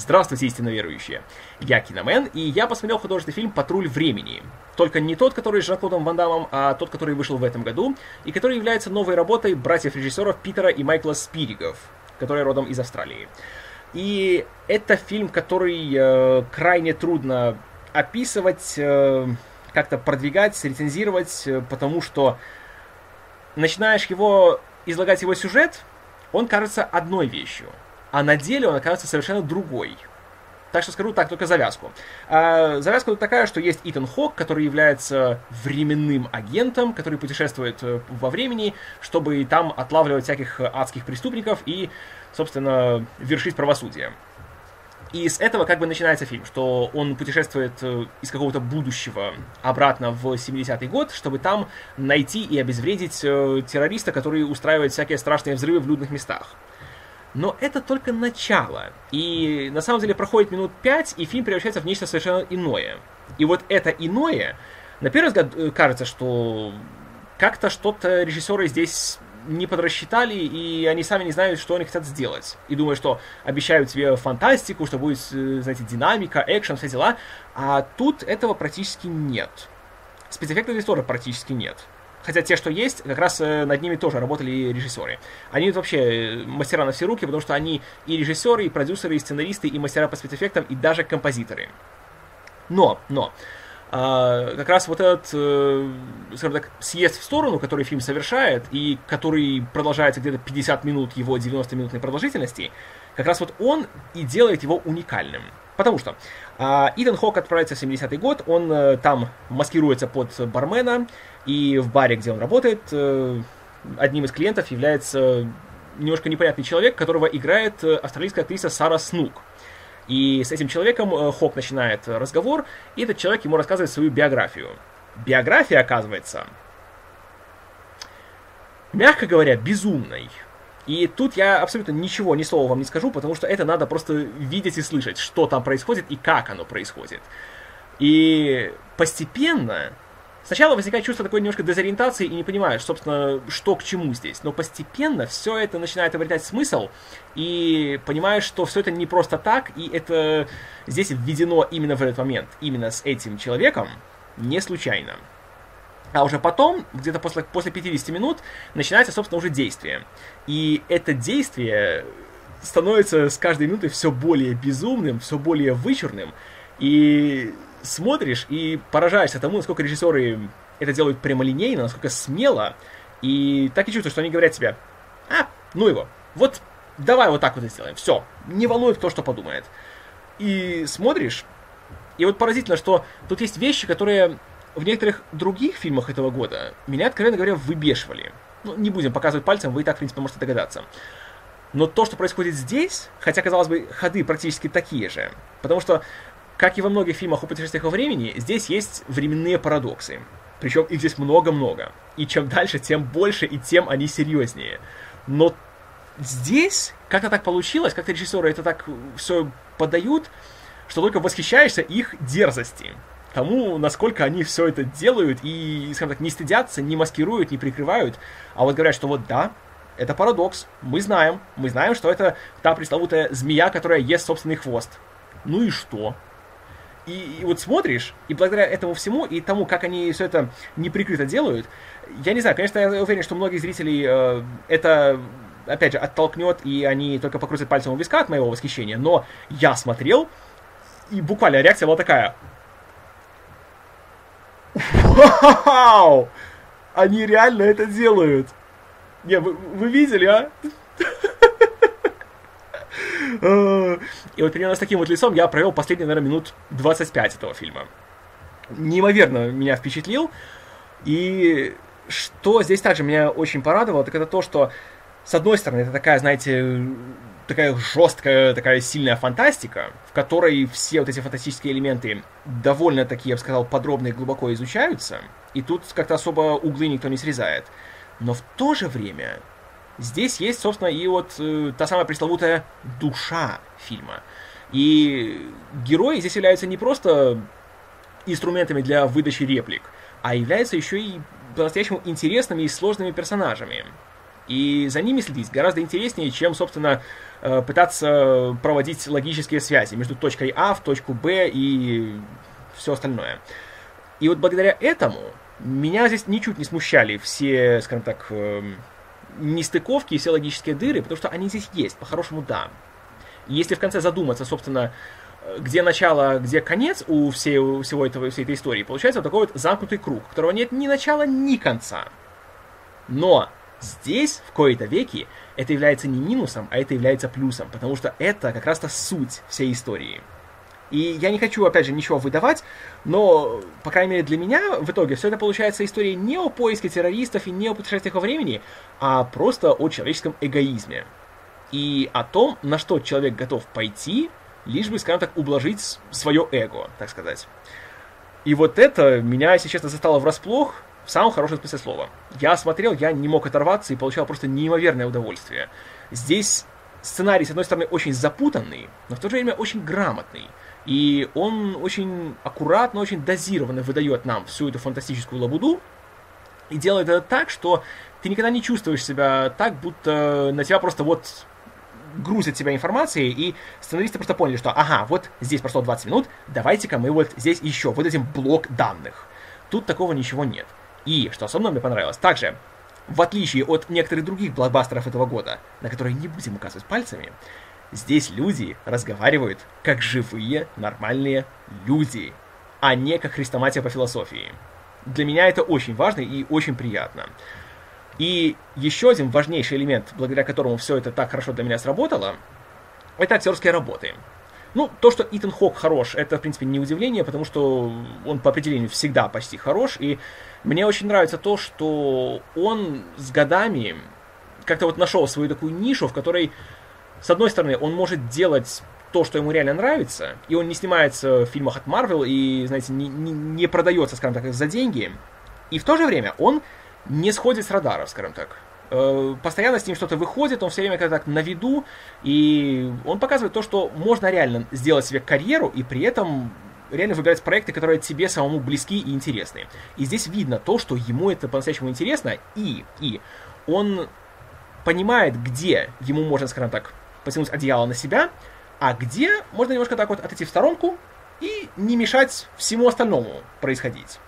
Здравствуйте, истинно верующие! Я Киномен, и я посмотрел художественный фильм «Патруль времени». Только не тот, который с Жан-Клодом Ван Дамом, а тот, который вышел в этом году, и который является новой работой братьев-режиссеров Питера и Майкла Спиригов, которые родом из Австралии. И это фильм, который э, крайне трудно описывать, э, как-то продвигать, рецензировать, э, потому что начинаешь его излагать его сюжет, он кажется одной вещью – а на деле он оказывается совершенно другой. Так что скажу так, только завязку. А, завязка такая, что есть Итан Хок, который является временным агентом, который путешествует э, во времени, чтобы там отлавливать всяких адских преступников и, собственно, вершить правосудие. И с этого как бы начинается фильм, что он путешествует э, из какого-то будущего обратно в 70-й год, чтобы там найти и обезвредить э, террориста, который устраивает всякие страшные взрывы в людных местах. Но это только начало. И на самом деле проходит минут пять, и фильм превращается в нечто совершенно иное. И вот это иное, на первый взгляд, э, кажется, что как-то что-то режиссеры здесь не подрасчитали, и они сами не знают, что они хотят сделать. И думают, что обещают тебе фантастику, что будет, э, знаете, динамика, экшен, все дела. А тут этого практически нет. Спецэффектов здесь тоже практически нет. Хотя те, что есть, как раз э, над ними тоже работали режиссеры. Они вообще э, мастера на все руки, потому что они и режиссеры, и продюсеры, и сценаристы, и мастера по спецэффектам, и даже композиторы. Но, но, а, как раз вот этот, э, скажем так, съезд в сторону, который фильм совершает, и который продолжается где-то 50 минут его 90-минутной продолжительности, как раз вот он и делает его уникальным. Потому что а, Итан Хок отправляется в 70-й год, он а, там маскируется под бармена, и в баре, где он работает, а, одним из клиентов является немножко непонятный человек, которого играет э, австралийская актриса Сара Снук. И с этим человеком э, Хок начинает разговор, и этот человек ему рассказывает свою биографию. Биография, оказывается, мягко говоря, безумной. И тут я абсолютно ничего, ни слова вам не скажу, потому что это надо просто видеть и слышать, что там происходит и как оно происходит. И постепенно Сначала возникает чувство такой немножко дезориентации и не понимаешь, собственно, что к чему здесь. Но постепенно все это начинает обретать смысл, и понимаешь, что все это не просто так, и это здесь введено именно в этот момент, именно с этим человеком, не случайно. А уже потом, где-то после, после 50 минут, начинается, собственно, уже действие. И это действие становится с каждой минутой все более безумным, все более вычурным. И смотришь и поражаешься тому, насколько режиссеры это делают прямолинейно, насколько смело. И так и чувствуешь, что они говорят тебе, а, ну его, вот давай вот так вот сделаем, все, не волнует кто что подумает. И смотришь, и вот поразительно, что тут есть вещи, которые в некоторых других фильмах этого года меня, откровенно говоря, выбешивали. Ну, не будем показывать пальцем, вы и так, в принципе, можете догадаться. Но то, что происходит здесь, хотя, казалось бы, ходы практически такие же, потому что, как и во многих фильмах о путешествиях во времени, здесь есть временные парадоксы. Причем их здесь много-много. И чем дальше, тем больше, и тем они серьезнее. Но здесь как-то так получилось, как-то режиссеры это так все подают, что только восхищаешься их дерзости тому, насколько они все это делают и, скажем так, не стыдятся, не маскируют, не прикрывают, а вот говорят, что вот да, это парадокс, мы знаем, мы знаем, что это та пресловутая змея, которая ест собственный хвост. Ну и что? И, и вот смотришь, и благодаря этому всему, и тому, как они все это неприкрыто делают, я не знаю, конечно, я уверен, что многих зрителей э, это опять же, оттолкнет, и они только покрутят пальцем у виска от моего восхищения, но я смотрел, и буквально реакция была такая, Вау! Они реально это делают. Не, вы, вы видели, а? И вот примерно с таким вот лицом я провел последние, наверное, минут 25 этого фильма. Неимоверно меня впечатлил. И что здесь также меня очень порадовало, так это то, что, с одной стороны, это такая, знаете, такая жесткая, такая сильная фантастика, в которой все вот эти фантастические элементы довольно такие, я бы сказал, подробно и глубоко изучаются, и тут как-то особо углы никто не срезает. Но в то же время здесь есть, собственно, и вот э, та самая пресловутая душа фильма. И герои здесь являются не просто инструментами для выдачи реплик, а являются еще и по-настоящему интересными и сложными персонажами. И за ними следить гораздо интереснее, чем, собственно, э, пытаться проводить логические связи между точкой А в точку Б и все остальное. И вот благодаря этому меня здесь ничуть не смущали все, скажем так, эм, нестыковки и все логические дыры, потому что они здесь есть, по-хорошему да. Если в конце задуматься, собственно, где начало, где конец у, всей, всего этого, всей этой истории, получается вот такой вот замкнутый круг, которого нет ни начала, ни конца. Но здесь, в кои-то веки, это является не минусом, а это является плюсом, потому что это как раз-то суть всей истории. И я не хочу, опять же, ничего выдавать, но, по крайней мере, для меня в итоге все это получается история не о поиске террористов и не о путешествиях во времени, а просто о человеческом эгоизме. И о том, на что человек готов пойти, лишь бы, скажем так, ублажить свое эго, так сказать. И вот это меня, если честно, застало врасплох в самом хорошем смысле слова. Я смотрел, я не мог оторваться и получал просто неимоверное удовольствие. Здесь сценарий, с одной стороны, очень запутанный, но в то же время очень грамотный. И он очень аккуратно, очень дозированно выдает нам всю эту фантастическую лабуду, и делает это так, что ты никогда не чувствуешь себя так, будто на тебя просто вот грузят себя информацией, и сценаристы просто поняли, что ага, вот здесь прошло 20 минут, давайте-ка мы вот здесь еще выдадим блок данных. Тут такого ничего нет. И, что особенно мне понравилось, также, в отличие от некоторых других блокбастеров этого года, на которые не будем указывать пальцами, здесь люди разговаривают как живые, нормальные люди, а не как хрестоматия по философии. Для меня это очень важно и очень приятно. И еще один важнейший элемент, благодаря которому все это так хорошо для меня сработало, это актерские работы. Ну, то, что Итан Хок хорош, это, в принципе, не удивление, потому что он по определению всегда почти хорош, и мне очень нравится то, что он с годами как-то вот нашел свою такую нишу, в которой, с одной стороны, он может делать то, что ему реально нравится, и он не снимается в фильмах от Марвел и, знаете, не, не, не продается, скажем так, за деньги, и в то же время он не сходит с радаров, скажем так. Э, постоянно с ним что-то выходит, он все время как так на виду, и он показывает то, что можно реально сделать себе карьеру, и при этом реально выбирать проекты, которые тебе самому близки и интересны. И здесь видно то, что ему это по-настоящему интересно, и, и он понимает, где ему можно, скажем так, потянуть одеяло на себя, а где можно немножко так вот отойти в сторонку и не мешать всему остальному происходить.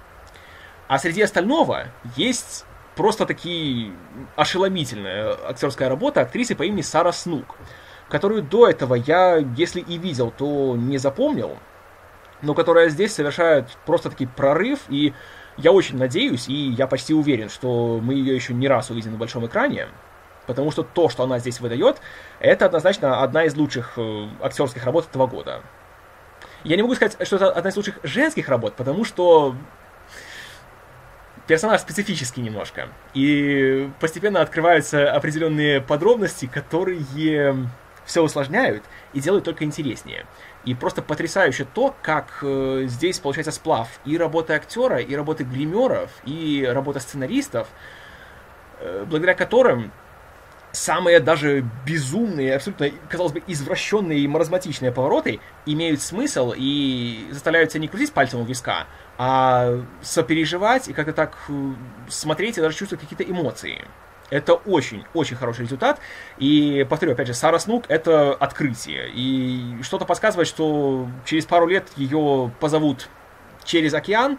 А среди остального есть просто такие ошеломительная актерская работа актрисы по имени Сара Снук, которую до этого я, если и видел, то не запомнил, но которая здесь совершает просто таки прорыв, и я очень надеюсь, и я почти уверен, что мы ее еще не раз увидим на большом экране, потому что то, что она здесь выдает, это однозначно одна из лучших э, актерских работ этого года. Я не могу сказать, что это одна из лучших женских работ, потому что персонаж специфический немножко. И постепенно открываются определенные подробности, которые все усложняют и делают только интереснее. И просто потрясающе то, как э, здесь получается сплав и работы актера, и работы гримеров, и работа сценаристов, э, благодаря которым самые даже безумные, абсолютно, казалось бы, извращенные и маразматичные повороты имеют смысл и заставляют тебя не крутить пальцем у виска, а сопереживать и как-то так э, смотреть и даже чувствовать какие-то эмоции. Это очень-очень хороший результат. И, повторю, опять же, Сара Снук — это открытие. И что-то подсказывает, что через пару лет ее позовут через океан,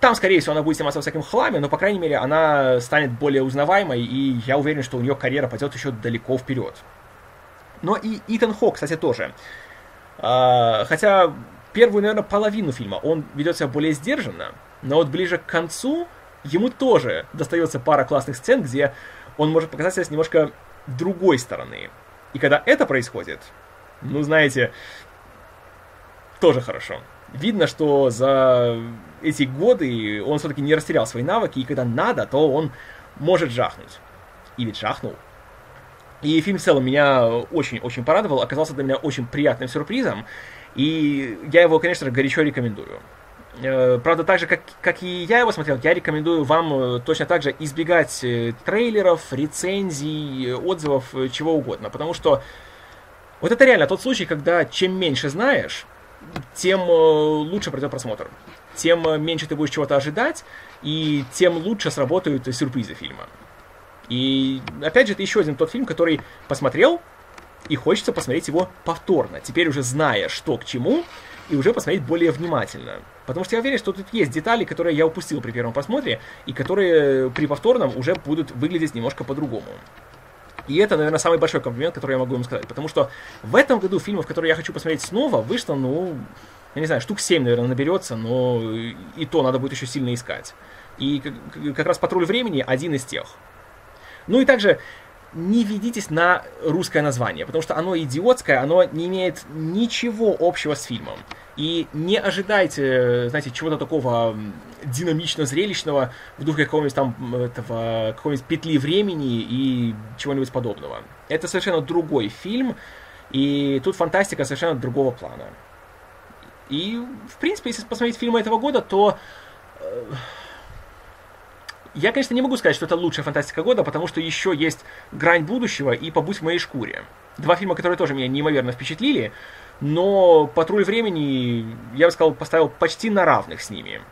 там, скорее всего, она будет сниматься во всяком хламе, но, по крайней мере, она станет более узнаваемой, и я уверен, что у нее карьера пойдет еще далеко вперед. Но и Итан Хок, кстати, тоже. А, хотя первую, наверное, половину фильма он ведет себя более сдержанно, но вот ближе к концу ему тоже достается пара классных сцен, где он может показать себя с немножко другой стороны. И когда это происходит, ну, знаете, тоже хорошо видно, что за эти годы он все-таки не растерял свои навыки, и когда надо, то он может жахнуть. И ведь жахнул. И фильм в целом меня очень-очень порадовал, оказался для меня очень приятным сюрпризом, и я его, конечно же, горячо рекомендую. Э, правда, так же, как, как и я его смотрел, я рекомендую вам э, точно так же избегать э, трейлеров, рецензий, отзывов, чего угодно, потому что вот это реально тот случай, когда чем меньше знаешь, тем э, лучше пройдет просмотр. Тем э, меньше ты будешь чего-то ожидать, и тем лучше сработают сюрпризы фильма. И, опять же, это еще один тот фильм, который посмотрел, и хочется посмотреть его повторно, теперь уже зная, что к чему, и уже посмотреть более внимательно. Потому что я уверен, что тут есть детали, которые я упустил при первом просмотре, и которые при повторном уже будут выглядеть немножко по-другому. И это, наверное, самый большой комплимент, который я могу вам сказать. Потому что в этом году фильмов, которые я хочу посмотреть снова, вышло, ну, я не знаю, штук 7, наверное, наберется, но и то надо будет еще сильно искать. И как раз «Патруль времени» один из тех. Ну и также не ведитесь на русское название, потому что оно идиотское, оно не имеет ничего общего с фильмом. И не ожидайте, знаете, чего-то такого динамично-зрелищного в духе какого-нибудь там этого, какой-нибудь петли времени и чего-нибудь подобного. Это совершенно другой фильм, и тут фантастика совершенно другого плана. И, в принципе, если посмотреть фильмы этого года, то э, я, конечно, не могу сказать, что это лучшая фантастика года, потому что еще есть «Грань будущего» и «Побудь в моей шкуре». Два фильма, которые тоже меня неимоверно впечатлили, но «Патруль времени», я бы сказал, поставил почти на равных с ними.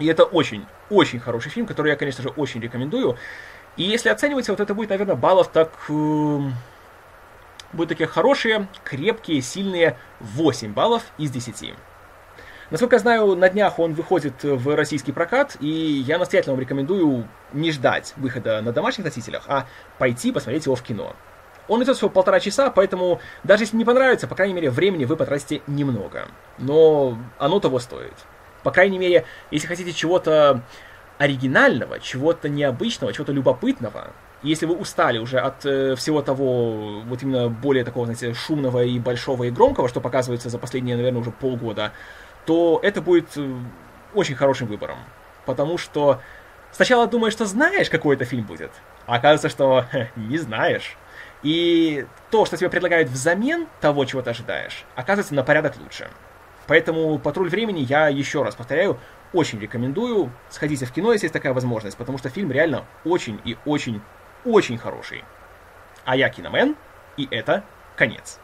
И это очень, очень хороший фильм, который я, конечно же, очень рекомендую. И если оценивать, вот это будет, наверное, баллов так... Э, будут такие хорошие, крепкие, сильные 8 баллов из 10. Насколько я знаю, на днях он выходит в российский прокат, и я настоятельно вам рекомендую не ждать выхода на домашних носителях, а пойти посмотреть его в кино. Он идет всего полтора часа, поэтому даже если не понравится, по крайней мере, времени вы потратите немного. Но оно того стоит. По крайней мере, если хотите чего-то оригинального, чего-то необычного, чего-то любопытного, если вы устали уже от э, всего того, вот именно более такого, знаете, шумного и большого и громкого, что показывается за последние, наверное, уже полгода, то это будет э, очень хорошим выбором. Потому что сначала думаешь, что знаешь, какой это фильм будет, а оказывается, что не знаешь. И то, что тебе предлагают взамен того, чего ты ожидаешь, оказывается на порядок лучше. Поэтому «Патруль времени» я еще раз повторяю, очень рекомендую. Сходите в кино, если есть такая возможность, потому что фильм реально очень и очень, очень хороший. А я Киномен, и это конец.